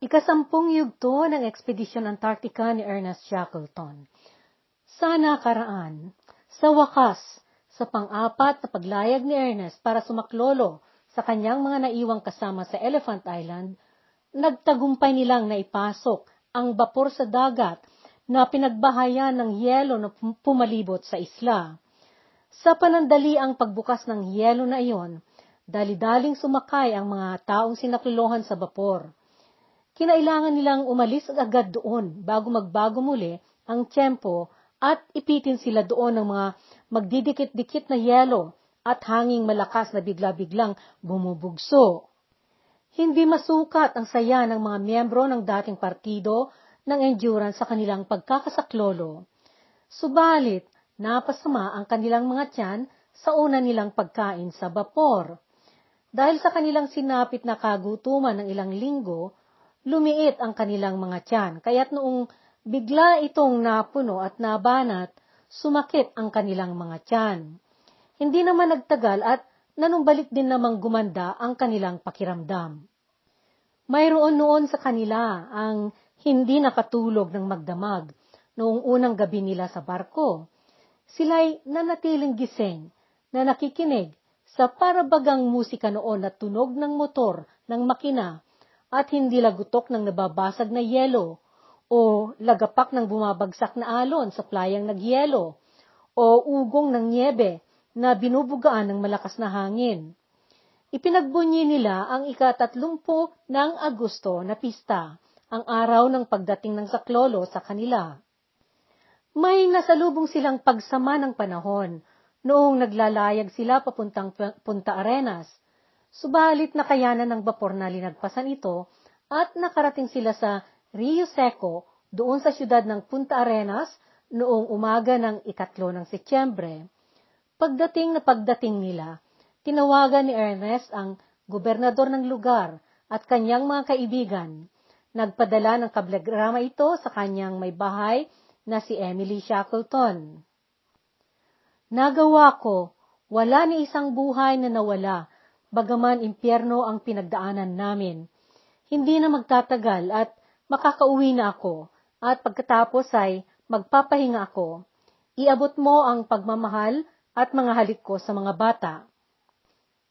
Ikasampung yugto ng Ekspedisyon Antarctica ni Ernest Shackleton. Sa nakaraan, sa wakas, sa pang-apat na paglayag ni Ernest para sumaklolo sa kanyang mga naiwang kasama sa Elephant Island, nagtagumpay nilang naipasok ang bapor sa dagat na pinagbahayan ng yelo na pumalibot sa isla. Sa panandali ang pagbukas ng yelo na iyon, dali-daling sumakay ang mga taong sinaklolohan sa bapor kinailangan nilang umalis agad doon bago magbago muli ang tiyempo at ipitin sila doon ng mga magdidikit-dikit na yelo at hanging malakas na bigla-biglang bumubugso. Hindi masukat ang saya ng mga miyembro ng dating partido ng endurance sa kanilang pagkakasaklolo. Subalit, napasama ang kanilang mga tiyan sa una nilang pagkain sa bapor. Dahil sa kanilang sinapit na kagutuman ng ilang linggo, lumiit ang kanilang mga tiyan, kaya't noong bigla itong napuno at nabanat, sumakit ang kanilang mga tiyan. Hindi naman nagtagal at nanumbalik din namang gumanda ang kanilang pakiramdam. Mayroon noon sa kanila ang hindi nakatulog ng magdamag noong unang gabi nila sa barko. Sila'y nanatiling gising na nakikinig sa parabagang musika noon na tunog ng motor ng makina at hindi lagutok ng nababasag na yelo o lagapak ng bumabagsak na alon sa playang nagyelo o ugong ng niebe na binubugaan ng malakas na hangin. Ipinagbunyi nila ang ikatatlumpo ng Agosto na pista, ang araw ng pagdating ng saklolo sa kanila. May nasalubong silang pagsama ng panahon noong naglalayag sila papuntang Punta Arenas Subalit nakayanan ng bapor na linagpasan ito at nakarating sila sa Rio Seco doon sa siyudad ng Punta Arenas noong umaga ng ikatlo ng Setyembre. Pagdating na pagdating nila, tinawagan ni Ernest ang gobernador ng lugar at kanyang mga kaibigan. Nagpadala ng kablegrama ito sa kanyang may bahay na si Emily Shackleton. Nagawa ko, wala ni isang buhay na nawala bagaman impyerno ang pinagdaanan namin. Hindi na magtatagal at makakauwi na ako, at pagkatapos ay magpapahinga ako. Iabot mo ang pagmamahal at mga halik ko sa mga bata.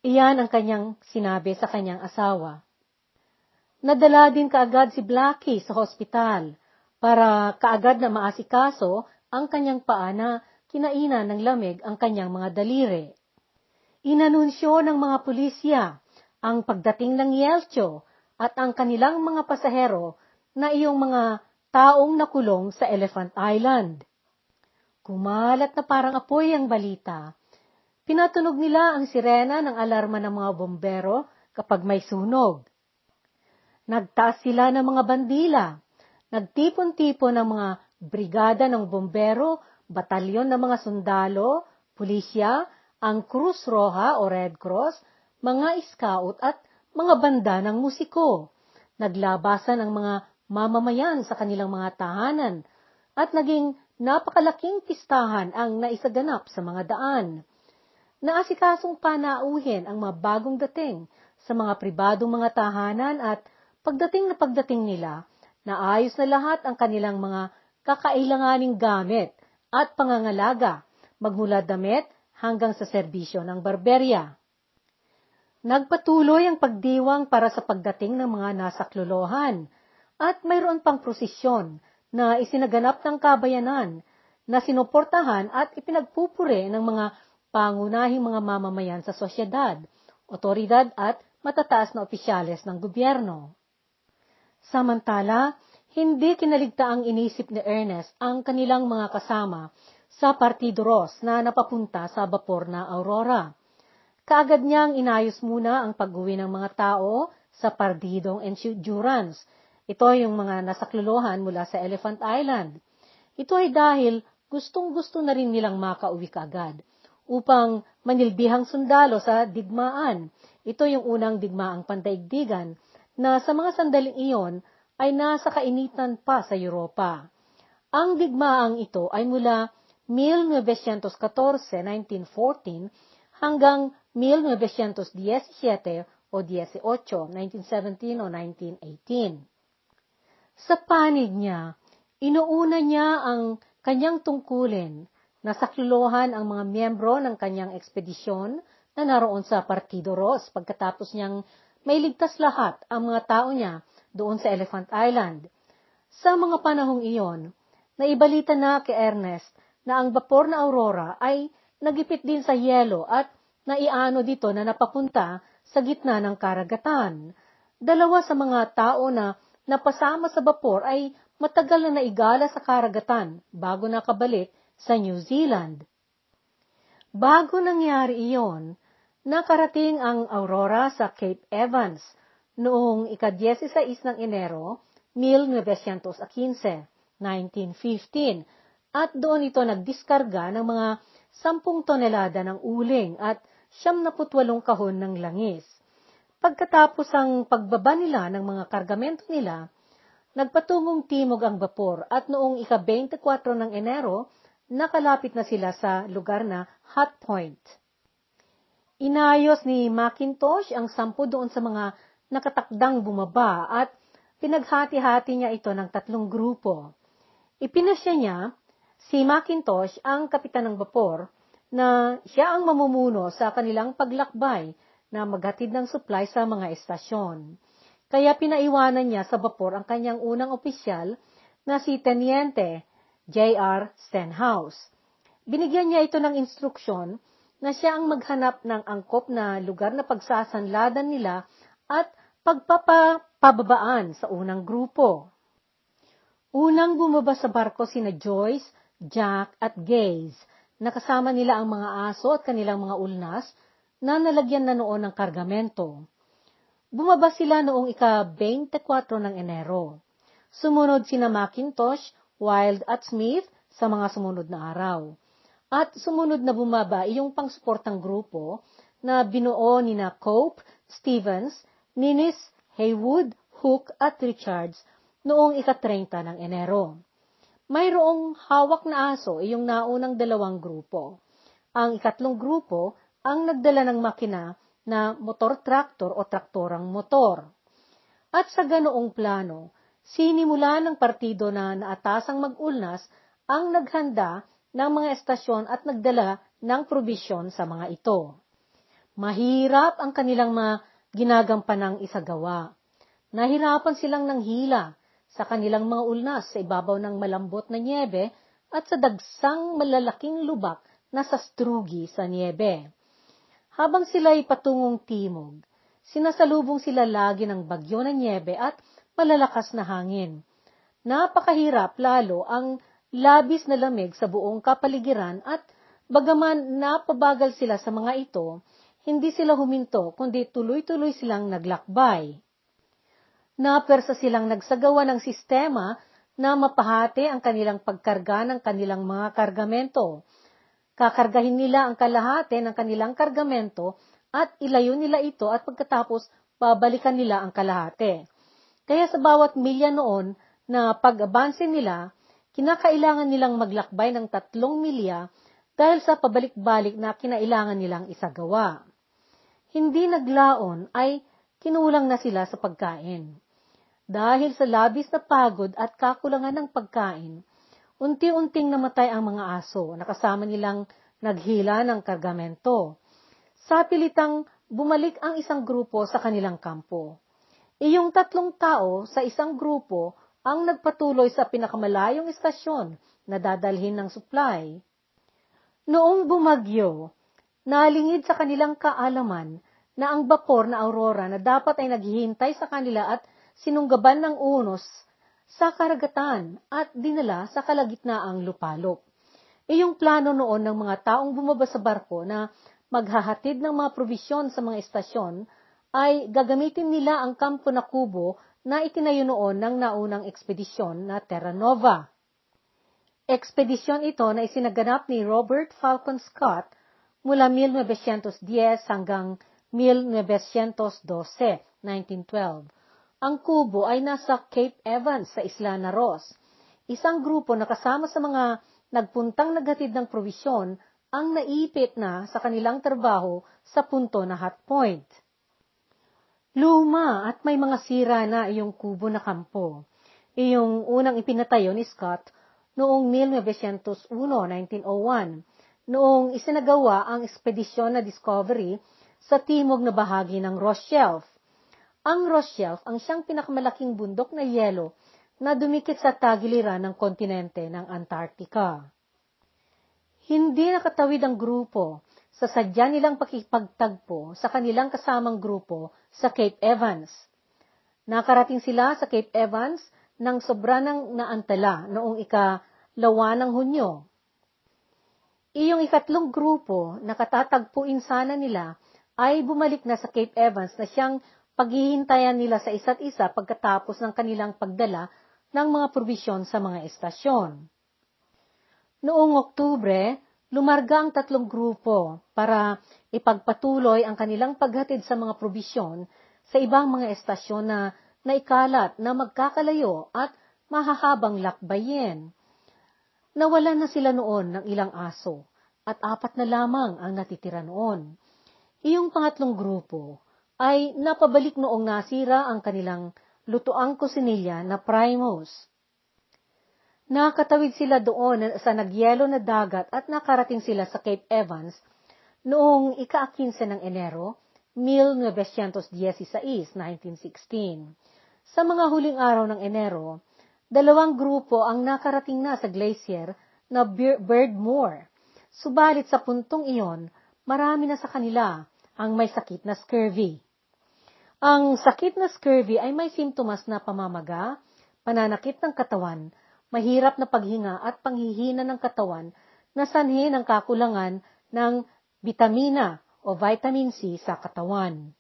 Iyan ang kanyang sinabi sa kanyang asawa. Nadala din kaagad si Blackie sa hospital para kaagad na maasikaso ang kanyang paa na kinainan ng lamig ang kanyang mga daliri. Inanunsyo ng mga pulisya ang pagdating ng Yelcho at ang kanilang mga pasahero na iyong mga taong nakulong sa Elephant Island. Kumalat na parang apoy ang balita. Pinatunog nila ang sirena ng alarma ng mga bombero kapag may sunog. Nagtaas sila ng mga bandila. Nagtipon-tipon ng mga brigada ng bombero, batalyon ng mga sundalo, pulisya, ang Cruz Roja o Red Cross, mga scout at mga banda ng musiko. Naglabasan ang mga mamamayan sa kanilang mga tahanan at naging napakalaking pistahan ang naisaganap sa mga daan. Naasikasong panauhin ang mga bagong dating sa mga pribadong mga tahanan at pagdating na pagdating nila, naayos na lahat ang kanilang mga kakailanganing gamit at pangangalaga, magmula damit hanggang sa serbisyo ng barberya. Nagpatuloy ang pagdiwang para sa pagdating ng mga nasaklolohan at mayroon pang prosesyon na isinaganap ng kabayanan na sinuportahan at ipinagpupuri ng mga pangunahing mga mamamayan sa sosyedad, otoridad at matataas na opisyales ng gobyerno. Samantala, hindi kinaligtaang inisip ni Ernest ang kanilang mga kasama sa Partido Ros na napapunta sa bapor na Aurora. Kaagad niyang inayos muna ang pag-uwi ng mga tao sa Partidong Endurance. Ito yung mga nasakluluhan mula sa Elephant Island. Ito ay dahil gustong-gusto na rin nilang makauwi kaagad upang manilbihang sundalo sa digmaan. Ito yung unang digmaang pandaigdigan na sa mga sandaling iyon ay nasa kainitan pa sa Europa. Ang digmaang ito ay mula 1914, 1914 hanggang 1917 o 18, 1917 o 1918. Sa panig niya, inuuna niya ang kanyang tungkulin na saklolohan ang mga miyembro ng kanyang ekspedisyon na naroon sa Partido Ross pagkatapos niyang may ligtas lahat ang mga tao niya doon sa Elephant Island. Sa mga panahong iyon, naibalita na kay Ernest na ang bapor na Aurora ay nagipit din sa yelo at naiano dito na napapunta sa gitna ng karagatan. Dalawa sa mga tao na napasama sa bapor ay matagal na naigala sa karagatan bago nakabalik sa New Zealand. Bago nangyari iyon, nakarating ang Aurora sa Cape Evans noong ika-16 ng Enero, 1915, 1915, at doon ito nagdiskarga ng mga 10 tonelada ng uling at 78 kahon ng langis. Pagkatapos ang pagbaba nila ng mga kargamento nila, Nagpatungong timog ang bapor at noong ika-24 ng Enero, nakalapit na sila sa lugar na Hot Point. Inayos ni Macintosh ang sampu doon sa mga nakatakdang bumaba at pinaghati-hati niya ito ng tatlong grupo. Ipinasya niya si Macintosh ang kapitan ng bapor na siya ang mamumuno sa kanilang paglakbay na maghatid ng supply sa mga estasyon. Kaya pinaiwanan niya sa bapor ang kanyang unang opisyal na si Teniente J.R. Stenhouse. Binigyan niya ito ng instruksyon na siya ang maghanap ng angkop na lugar na pagsasanladan nila at pagpapababaan sa unang grupo. Unang bumaba sa barko sina Joyce, Jack at Gaze. Nakasama nila ang mga aso at kanilang mga ulnas na nalagyan na noon ng kargamento. Bumaba sila noong ika-24 ng Enero. Sumunod sina Macintosh, Wild at Smith sa mga sumunod na araw. At sumunod na bumaba iyong pangsuportang grupo na binuo ni na Cope, Stevens, Ninis, Haywood, Hook at Richards noong ika-30 ng Enero. Mayroong hawak na aso iyong naunang dalawang grupo. Ang ikatlong grupo ang nagdala ng makina na motor-traktor o traktorang motor. At sa ganoong plano, sinimula ng partido na naatasang mag-ulnas ang naghanda ng mga estasyon at nagdala ng probisyon sa mga ito. Mahirap ang kanilang mga ginagampanang isagawa. Nahirapan silang ng hila sa kanilang mga ulnas sa ibabaw ng malambot na niebe at sa dagsang malalaking lubak na sastrugi sa niebe. Habang sila'y patungong timog, sinasalubong sila lagi ng bagyo na niebe at malalakas na hangin. Napakahirap lalo ang labis na lamig sa buong kapaligiran at bagaman napabagal sila sa mga ito, hindi sila huminto kundi tuloy-tuloy silang naglakbay. Napersa silang nagsagawa ng sistema na mapahati ang kanilang pagkarga ng kanilang mga kargamento Kakargahin nila ang kalahati ng kanilang kargamento at ilayo nila ito at pagkatapos babalikan nila ang kalahati. Kaya sa bawat milya noon na pag-abanse nila, kinakailangan nilang maglakbay ng tatlong milya dahil sa pabalik-balik na kinailangan nilang isagawa. Hindi naglaon ay kinulang na sila sa pagkain. Dahil sa labis na pagod at kakulangan ng pagkain, Unti-unting namatay ang mga aso, nakasama nilang naghila ng kargamento. Sa pilitang bumalik ang isang grupo sa kanilang kampo. Iyong tatlong tao sa isang grupo ang nagpatuloy sa pinakamalayong istasyon na dadalhin ng supply. Noong bumagyo, nalingid sa kanilang kaalaman na ang bapor na Aurora na dapat ay naghihintay sa kanila at sinunggaban ng unos sa karagatan at dinala sa kalagitnaang lupalop. Iyong plano noon ng mga taong bumaba sa barko na maghahatid ng mga probisyon sa mga estasyon ay gagamitin nila ang kampo na kubo na itinayo noon ng naunang ekspedisyon na Terra Nova. Ekspedisyon ito na isinaganap ni Robert Falcon Scott mula 1910 hanggang 1912, 1912 ang kubo ay nasa Cape Evans sa Isla Naros. Isang grupo na kasama sa mga nagpuntang naghatid ng provisyon ang naipit na sa kanilang trabaho sa punto na hot point. Luma at may mga sira na iyong kubo na kampo. Iyong unang ipinatayo ni Scott noong 1901, 1901, noong isinagawa ang ekspedisyon na Discovery sa timog na bahagi ng Ross Shelf. Ang Ross Shelf ang siyang pinakamalaking bundok na yelo na dumikit sa tagiliran ng kontinente ng Antarctica. Hindi nakatawid ang grupo sa sadya nilang pakipagtagpo sa kanilang kasamang grupo sa Cape Evans. Nakarating sila sa Cape Evans nang sobra ng naantala noong ika-lawa ng Hunyo. Iyong ikatlong grupo na katatagpuin sana nila ay bumalik na sa Cape Evans na siyang paghihintayan nila sa isa't isa pagkatapos ng kanilang pagdala ng mga probisyon sa mga estasyon. Noong Oktubre, lumarga ang tatlong grupo para ipagpatuloy ang kanilang paghatid sa mga probisyon sa ibang mga estasyon na naikalat na magkakalayo at mahahabang lakbayin. Nawalan na sila noon ng ilang aso at apat na lamang ang natitira noon. Iyong pangatlong grupo ay napabalik noong nasira ang kanilang lutoang kusinilya na primos. Nakatawid sila doon sa nagyelo na dagat at nakarating sila sa Cape Evans noong ika-15 ng Enero, 1916, 1916. Sa mga huling araw ng Enero, dalawang grupo ang nakarating na sa glacier na Birdmore. Subalit sa puntong iyon, marami na sa kanila ang may sakit na scurvy. Ang sakit na scurvy ay may simptomas na pamamaga, pananakit ng katawan, mahirap na paghinga at panghihina ng katawan na sanhi ng kakulangan ng bitamina o vitamin C sa katawan.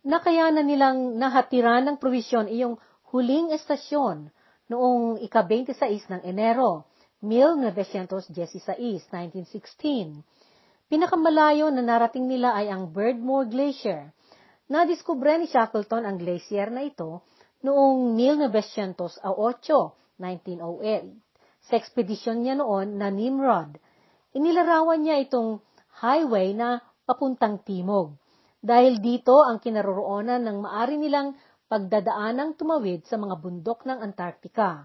Nakayanan nilang nahatiran ng provisyon iyong huling estasyon noong ika-26 ng Enero, 1916, 1916. Pinakamalayo na narating nila ay ang Birdmore Glacier. Nadiskubre ni Shackleton ang glacier na ito noong 1908 1908. Sa ekspedisyon niya noon na Nimrod, inilarawan niya itong highway na papuntang timog. Dahil dito ang kinaroroonan ng maari nilang pagdadaanang tumawid sa mga bundok ng Antarctica.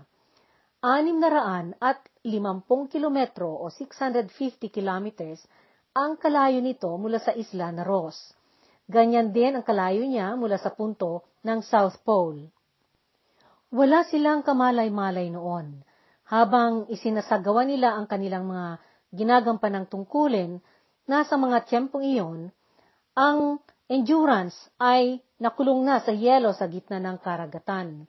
Anim na raan at limampung kilometro o 650 kilometers ang kalayo nito mula sa isla na Ross. Ganyan din ang kalayo niya mula sa punto ng South Pole. Wala silang kamalay-malay noon. Habang isinasagawa nila ang kanilang mga ginagampanang tungkulin, nasa mga tiyempong iyon, ang endurance ay nakulong na sa yelo sa gitna ng karagatan.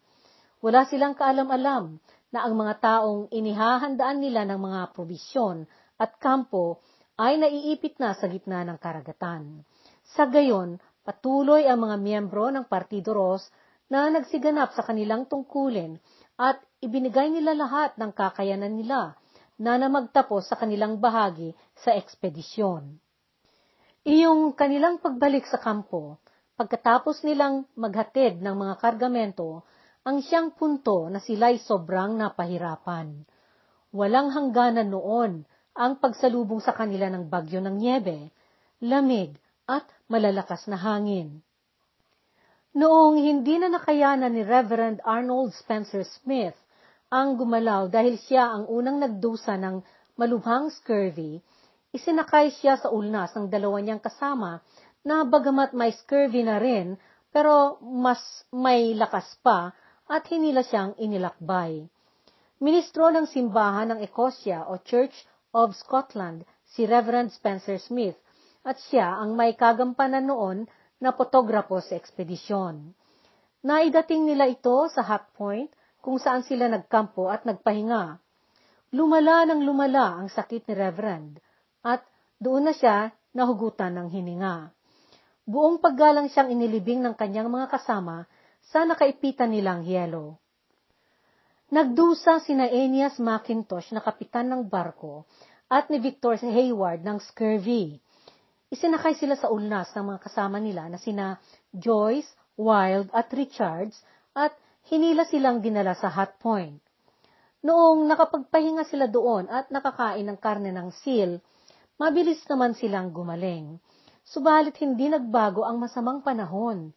Wala silang kaalam-alam na ang mga taong inihahandaan nila ng mga probisyon at kampo ay naiipit na sa gitna ng karagatan. Sa gayon, patuloy ang mga miyembro ng Partido Ros na nagsiganap sa kanilang tungkulin at ibinigay nila lahat ng kakayanan nila na namagtapos sa kanilang bahagi sa ekspedisyon. Iyong kanilang pagbalik sa kampo, pagkatapos nilang maghatid ng mga kargamento, ang siyang punto na sila'y sobrang napahirapan. Walang hangganan noon ang pagsalubong sa kanila ng bagyo ng niebe, lamig at malalakas na hangin. Noong hindi na nakayanan ni Reverend Arnold Spencer Smith ang gumalaw dahil siya ang unang nagdusa ng malubhang scurvy, isinakay siya sa ulnas ng dalawa niyang kasama na bagamat may scurvy na rin, pero mas may lakas pa at hinila siyang inilakbay. Ministro ng simbahan ng Ecosia o Church of Scotland si Reverend Spencer Smith at siya ang may kagampanan noon na potograpo sa ekspedisyon. Naidating nila ito sa Hut Point kung saan sila nagkampo at nagpahinga. Lumala ng lumala ang sakit ni Reverend at doon na siya nahugutan ng hininga. Buong paggalang siyang inilibing ng kanyang mga kasama sa nakaipitan nilang yelo. Nagdusa sina Aeneas Macintosh na kapitan ng barko at ni Victor Hayward ng scurvy Isinakay sila sa ulnas ng mga kasama nila na sina Joyce, Wild at Richards at hinila silang dinala sa Hot Point. Noong nakapagpahinga sila doon at nakakain ng karne ng seal, mabilis naman silang gumaling. Subalit hindi nagbago ang masamang panahon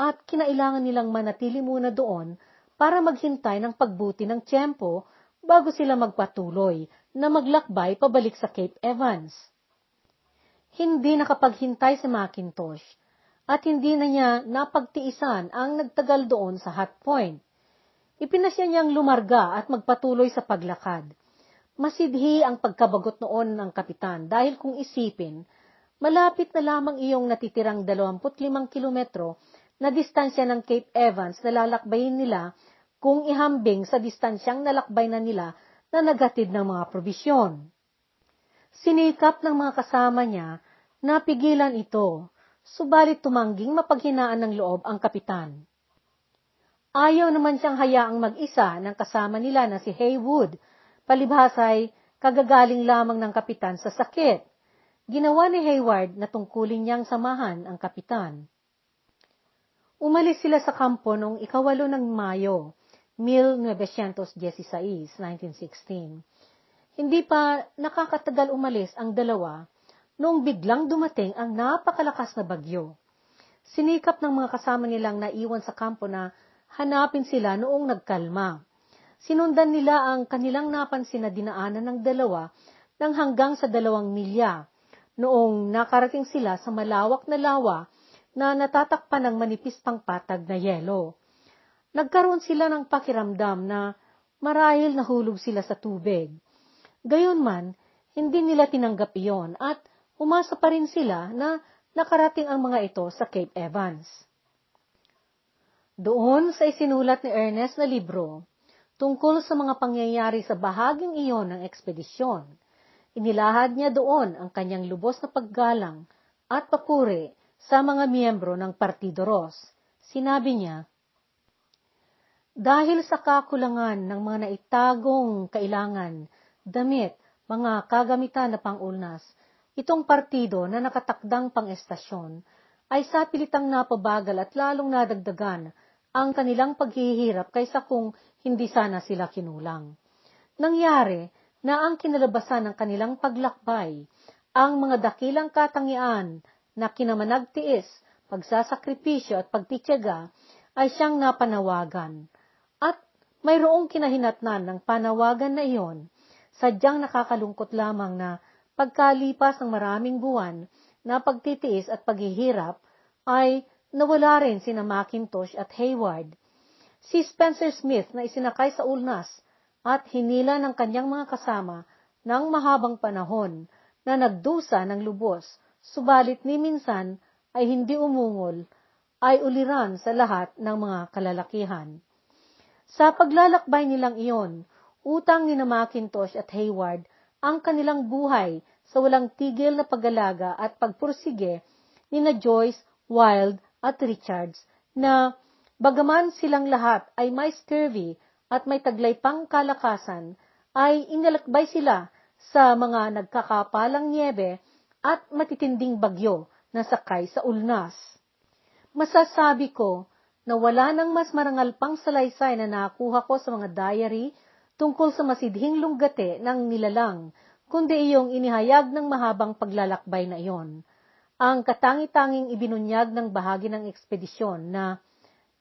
at kinailangan nilang manatili muna doon para maghintay ng pagbuti ng tiyempo bago sila magpatuloy na maglakbay pabalik sa Cape Evans. Hindi nakapaghintay si Macintosh at hindi na niya napagtiisan ang nagtagal doon sa hot point. Ipinasya niyang lumarga at magpatuloy sa paglakad. Masidhi ang pagkabagot noon ng kapitan dahil kung isipin, malapit na lamang iyong natitirang 25 kilometro na distansya ng Cape Evans na lalakbayin nila kung ihambing sa distansyang nalakbay na nila na nagatid ng mga probisyon. Sinikap ng mga kasama niya na pigilan ito, subalit tumangging mapaghinaan ng loob ang kapitan. Ayaw naman siyang hayaang mag-isa ng kasama nila na si Haywood. Palibhasay, kagagaling lamang ng kapitan sa sakit. Ginawa ni Hayward na tungkulin niyang samahan ang kapitan. Umalis sila sa kampo noong ikawalo ng Mayo, 1916, 1916. Hindi pa nakakatagal umalis ang dalawa noong biglang dumating ang napakalakas na bagyo. Sinikap ng mga kasama nilang naiwan sa kampo na hanapin sila noong nagkalma. Sinundan nila ang kanilang napansin na dinaanan ng dalawa ng hanggang sa dalawang milya noong nakarating sila sa malawak na lawa na natatakpan ng manipis pang patag na yelo. Nagkaroon sila ng pakiramdam na marahil nahulog sila sa tubig. Gayunman, hindi nila tinanggap iyon at umasa pa rin sila na nakarating ang mga ito sa Cape Evans. Doon sa isinulat ni Ernest na libro, tungkol sa mga pangyayari sa bahaging iyon ng ekspedisyon, inilahad niya doon ang kanyang lubos na paggalang at papuri sa mga miyembro ng Partido Ros. Sinabi niya, Dahil sa kakulangan ng mga naitagong kailangan, damit, mga kagamitan na pangulnas, itong partido na nakatakdang pang-estasyon ay sa pilitang napabagal at lalong nadagdagan ang kanilang paghihirap kaysa kung hindi sana sila kinulang. Nangyari na ang kinalabasan ng kanilang paglakbay, ang mga dakilang katangian na kinamanagtiis, pagsasakripisyo at pagtityaga ay siyang napanawagan. At mayroong kinahinatnan ng panawagan na iyon, sadyang nakakalungkot lamang na pagkalipas ng maraming buwan na pagtitiis at paghihirap ay nawala rin sina Macintosh at Hayward. Si Spencer Smith na isinakay sa ulnas at hinila ng kanyang mga kasama ng mahabang panahon na nagdusa ng lubos, subalit ni minsan ay hindi umungol, ay uliran sa lahat ng mga kalalakihan. Sa paglalakbay nilang iyon, utang ni na Macintosh at Hayward ang kanilang buhay sa walang tigil na pag-alaga at pagpursige ni na Joyce, Wild at Richards na bagaman silang lahat ay may scurvy at may taglay pang kalakasan, ay inalakbay sila sa mga nagkakapalang niebe at matitinding bagyo na sakay sa ulnas. Masasabi ko na wala nang mas marangal pang salaysay na nakuha ko sa mga diary tungkol sa masidhing lunggate ng nilalang, kundi iyong inihayag ng mahabang paglalakbay na iyon ang katangi-tanging ibinunyag ng bahagi ng ekspedisyon na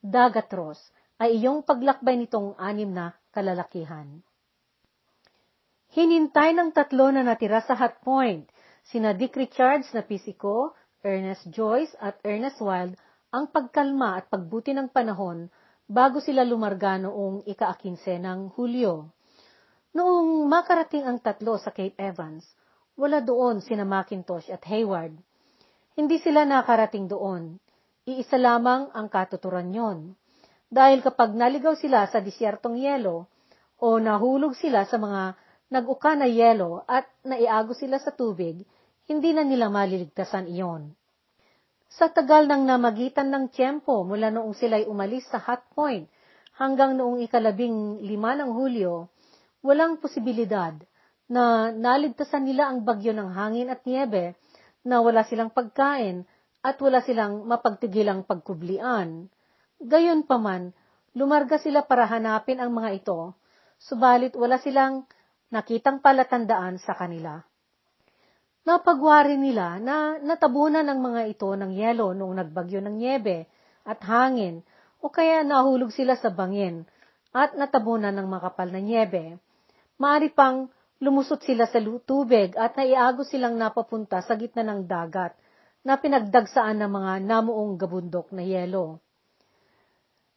Dagatros ay iyong paglakbay nitong anim na kalalakihan. Hinintay ng tatlo na natira sa Hot Point, sina Dick Richards na pisiko, Ernest Joyce at Ernest Wild ang pagkalma at pagbuti ng panahon bago sila lumarga noong ika-15 ng Hulyo. Noong makarating ang tatlo sa Cape Evans, wala doon sina Macintosh at Hayward hindi sila nakarating doon. Iisa lamang ang katuturan yon. Dahil kapag naligaw sila sa disyertong yelo, o nahulog sila sa mga nag-uka na yelo at naiago sila sa tubig, hindi na nila maliligtasan iyon. Sa tagal ng namagitan ng tiyempo mula noong sila'y umalis sa Hot Point hanggang noong ikalabing lima ng Hulyo, walang posibilidad na naligtasan nila ang bagyo ng hangin at niebe na wala silang pagkain at wala silang mapagtigilang pagkublian. Gayon paman, lumarga sila para hanapin ang mga ito, subalit wala silang nakitang palatandaan sa kanila. Napagwari nila na natabunan ng mga ito ng yelo noong nagbagyo ng niebe at hangin o kaya nahulog sila sa bangin at natabunan ng makapal na nyebe. Maari pang lumusot sila sa tubig at naiago silang napapunta sa gitna ng dagat na pinagdagsaan ng mga namuong gabundok na yelo.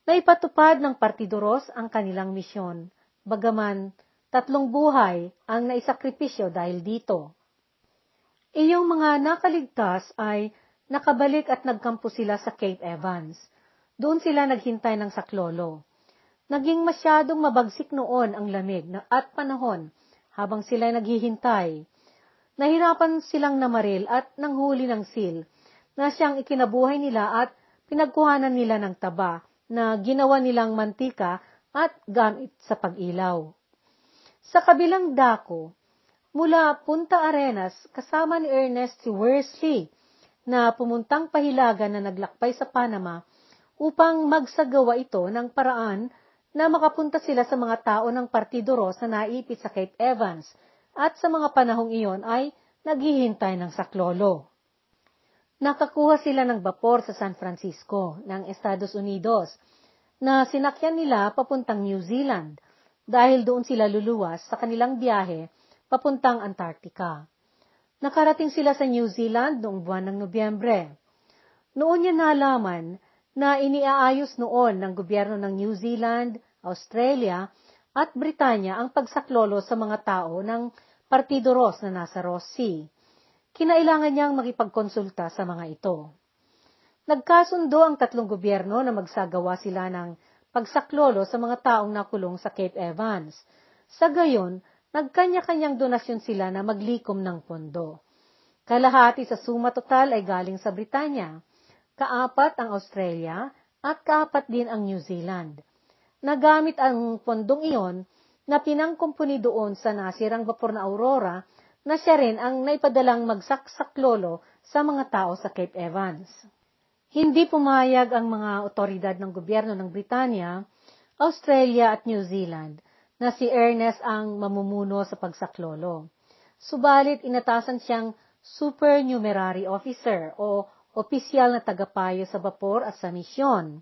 Naipatupad ng Partidoros ang kanilang misyon, bagaman tatlong buhay ang naisakripisyo dahil dito. Iyong mga nakaligtas ay nakabalik at nagkampo sila sa Cape Evans. Doon sila naghintay ng saklolo. Naging masyadong mabagsik noon ang lamig at panahon habang sila naghihintay. Nahirapan silang namaril at nanghuli ng sil na siyang ikinabuhay nila at pinagkuhanan nila ng taba na ginawa nilang mantika at gamit sa pag-ilaw. Sa kabilang dako, mula Punta Arenas, kasama ni Ernest Worsley na pumuntang pahilagan na naglakbay sa Panama upang magsagawa ito ng paraan na makapunta sila sa mga tao ng Partido Ros na naipit sa Cape Evans at sa mga panahong iyon ay naghihintay ng saklolo. Nakakuha sila ng bapor sa San Francisco ng Estados Unidos na sinakyan nila papuntang New Zealand dahil doon sila luluwas sa kanilang biyahe papuntang Antarctica. Nakarating sila sa New Zealand noong buwan ng Nobyembre. Noon niya nalaman na iniaayos noon ng gobyerno ng New Zealand, Australia, at Britanya ang pagsaklolo sa mga tao ng Partido Ross na nasa Ross Sea kinailangan niyang makipagkonsulta sa mga ito. Nagkasundo ang tatlong gobyerno na magsagawa sila ng pagsaklolo sa mga taong nakulong sa Cape Evans. Sa gayon, nagkanya-kanyang donasyon sila na maglikom ng pondo. Kalahati sa suma total ay galing sa Britanya, kaapat ang Australia, at kaapat din ang New Zealand. Nagamit ang pondong iyon na pinangkumpuni doon sa nasirang vapor na Aurora na siya rin ang naipadalang magsaksaklolo sa mga tao sa Cape Evans. Hindi pumayag ang mga otoridad ng gobyerno ng Britanya, Australia at New Zealand na si Ernest ang mamumuno sa pagsaklolo. Subalit inatasan siyang supernumerary officer o opisyal na tagapayo sa bapor at sa misyon.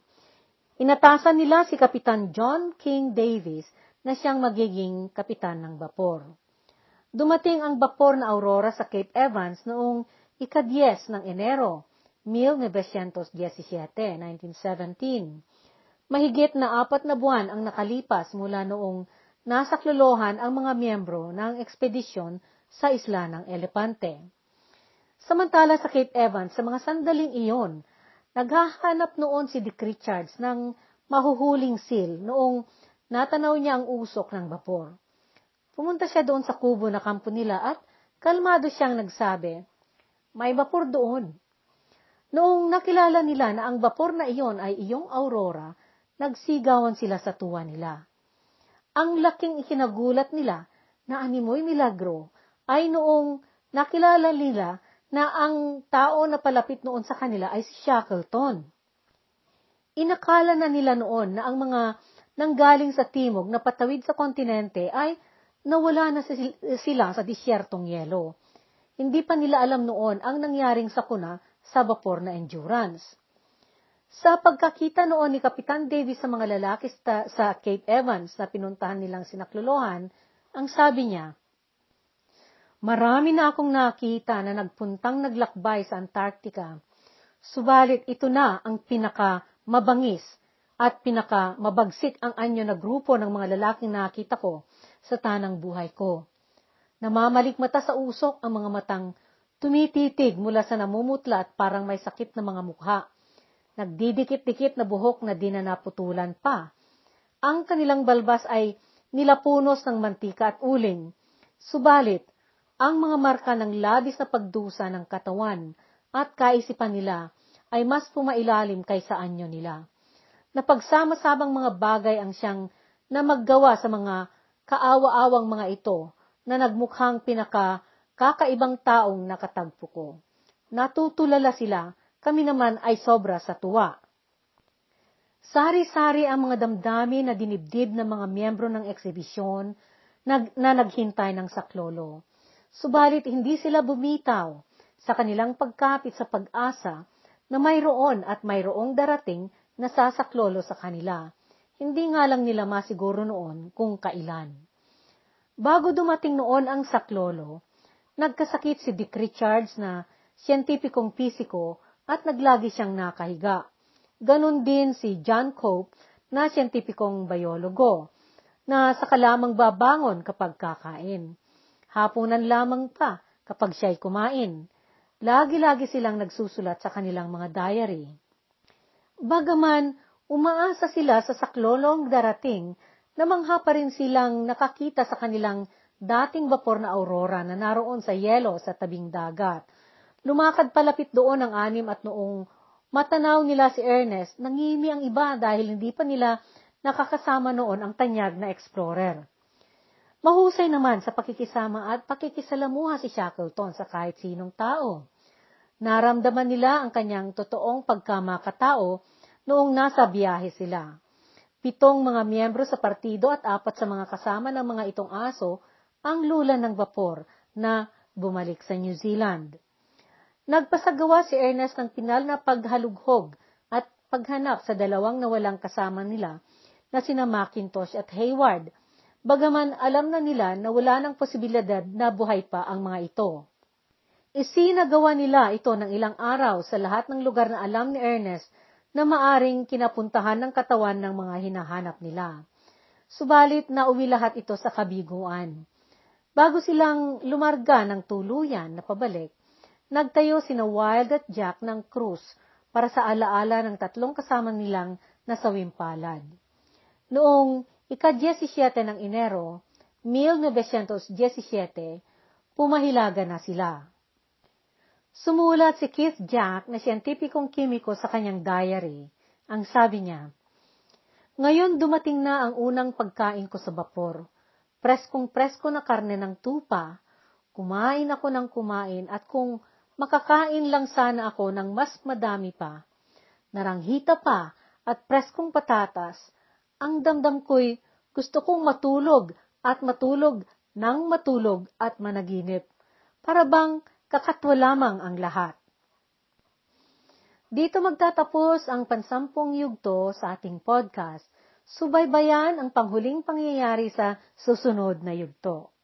Inatasan nila si Kapitan John King Davis na siyang magiging kapitan ng bapor. Dumating ang bapor na Aurora sa Cape Evans noong ika-10 ng Enero, 1917, 1917. Mahigit na apat na buwan ang nakalipas mula noong nasaklolohan ang mga miyembro ng ekspedisyon sa isla ng Elepante. Samantala sa Cape Evans, sa mga sandaling iyon, naghahanap noon si Dick Richards ng mahuhuling seal noong natanaw niya ang usok ng bapor. Pumunta siya doon sa kubo na kampo nila at kalmado siyang nagsabi, may vapor doon. Noong nakilala nila na ang vapor na iyon ay iyong aurora, nagsigawan sila sa tuwa nila. Ang laking ikinagulat nila na animoy milagro ay noong nakilala nila na ang tao na palapit noon sa kanila ay si Shackleton. Inakala na nila noon na ang mga nanggaling sa timog na patawid sa kontinente ay nawala na sila sa disyertong yelo. Hindi pa nila alam noon ang nangyaring sakuna sa vapor na endurance. Sa pagkakita noon ni Kapitan Davis sa mga lalaki sa Cape Evans na pinuntahan nilang sinaklolohan, ang sabi niya, Marami na akong nakita na nagpuntang naglakbay sa Antarctica, subalit ito na ang pinaka mabangis at pinaka mabagsik ang anyo na grupo ng mga lalaking nakita ko sa tanang buhay ko. Namamalikmata sa usok ang mga matang tumititig mula sa namumutla at parang may sakit na mga mukha. Nagdidikit-dikit na buhok na di na naputulan pa. Ang kanilang balbas ay nilapunos ng mantika at uling. Subalit, ang mga marka ng labis na pagdusa ng katawan at kaisipan nila ay mas pumailalim kaysa anyo nila. Napagsama-sabang mga bagay ang siyang na maggawa sa mga kaawa-awang mga ito na nagmukhang pinaka kakaibang taong nakatagpo ko. Natutulala sila, kami naman ay sobra sa tuwa. Sari-sari ang mga damdami na dinibdib ng mga miyembro ng eksibisyon na, na naghintay ng saklolo. Subalit hindi sila bumitaw sa kanilang pagkapit sa pag-asa na mayroon at mayroong darating na sasaklolo sa kanila. hindi nga lang nila masiguro noon kung kailan. Bago dumating noon ang saklolo, nagkasakit si Dick Richards na siyentipikong pisiko at naglagi siyang nakahiga. Ganon din si John Cope na siyentipikong biologo na saka lamang babangon kapag kakain. Hapunan lamang pa kapag siya'y kumain. Lagi-lagi silang nagsusulat sa kanilang mga diary. Bagaman umaasa sila sa saklolong darating na mangha pa rin silang nakakita sa kanilang dating vapor na aurora na naroon sa yelo sa tabing dagat. Lumakad palapit doon ang anim at noong matanaw nila si Ernest, nangimi ang iba dahil hindi pa nila nakakasama noon ang tanyag na explorer. Mahusay naman sa pakikisama at pakikisalamuha si Shackleton sa kahit sinong tao. Naramdaman nila ang kanyang totoong pagkamakatao noong nasa biyahe sila. Pitong mga miyembro sa partido at apat sa mga kasama ng mga itong aso ang lula ng vapor na bumalik sa New Zealand. Nagpasagawa si Ernest ng pinal na paghalughog at paghanap sa dalawang nawalang kasama nila na sina Macintosh at Hayward, bagaman alam na nila na wala ng posibilidad na buhay pa ang mga ito. Isinagawa nila ito ng ilang araw sa lahat ng lugar na alam ni Ernest na maaring kinapuntahan ng katawan ng mga hinahanap nila. Subalit nauwi lahat ito sa kabiguan. Bago silang lumarga ng tuluyan na pabalik, nagtayo sina Wild at Jack ng cruise para sa alaala ng tatlong kasama nilang nasawimpalad. Noong ika-17 ng Enero, 1917, pumahilaga na sila. Sumulat si Keith Jack na siyentipikong kimiko sa kanyang diary. Ang sabi niya, Ngayon dumating na ang unang pagkain ko sa bapor. Preskong-presko na karne ng tupa. Kumain ako ng kumain at kung makakain lang sana ako ng mas madami pa, naranghita pa at preskong patatas, ang damdam ko'y gusto kong matulog at matulog nang matulog at managinip. Para bang kakatwa lamang ang lahat. Dito magtatapos ang pansampung yugto sa ating podcast. Subaybayan ang panghuling pangyayari sa susunod na yugto.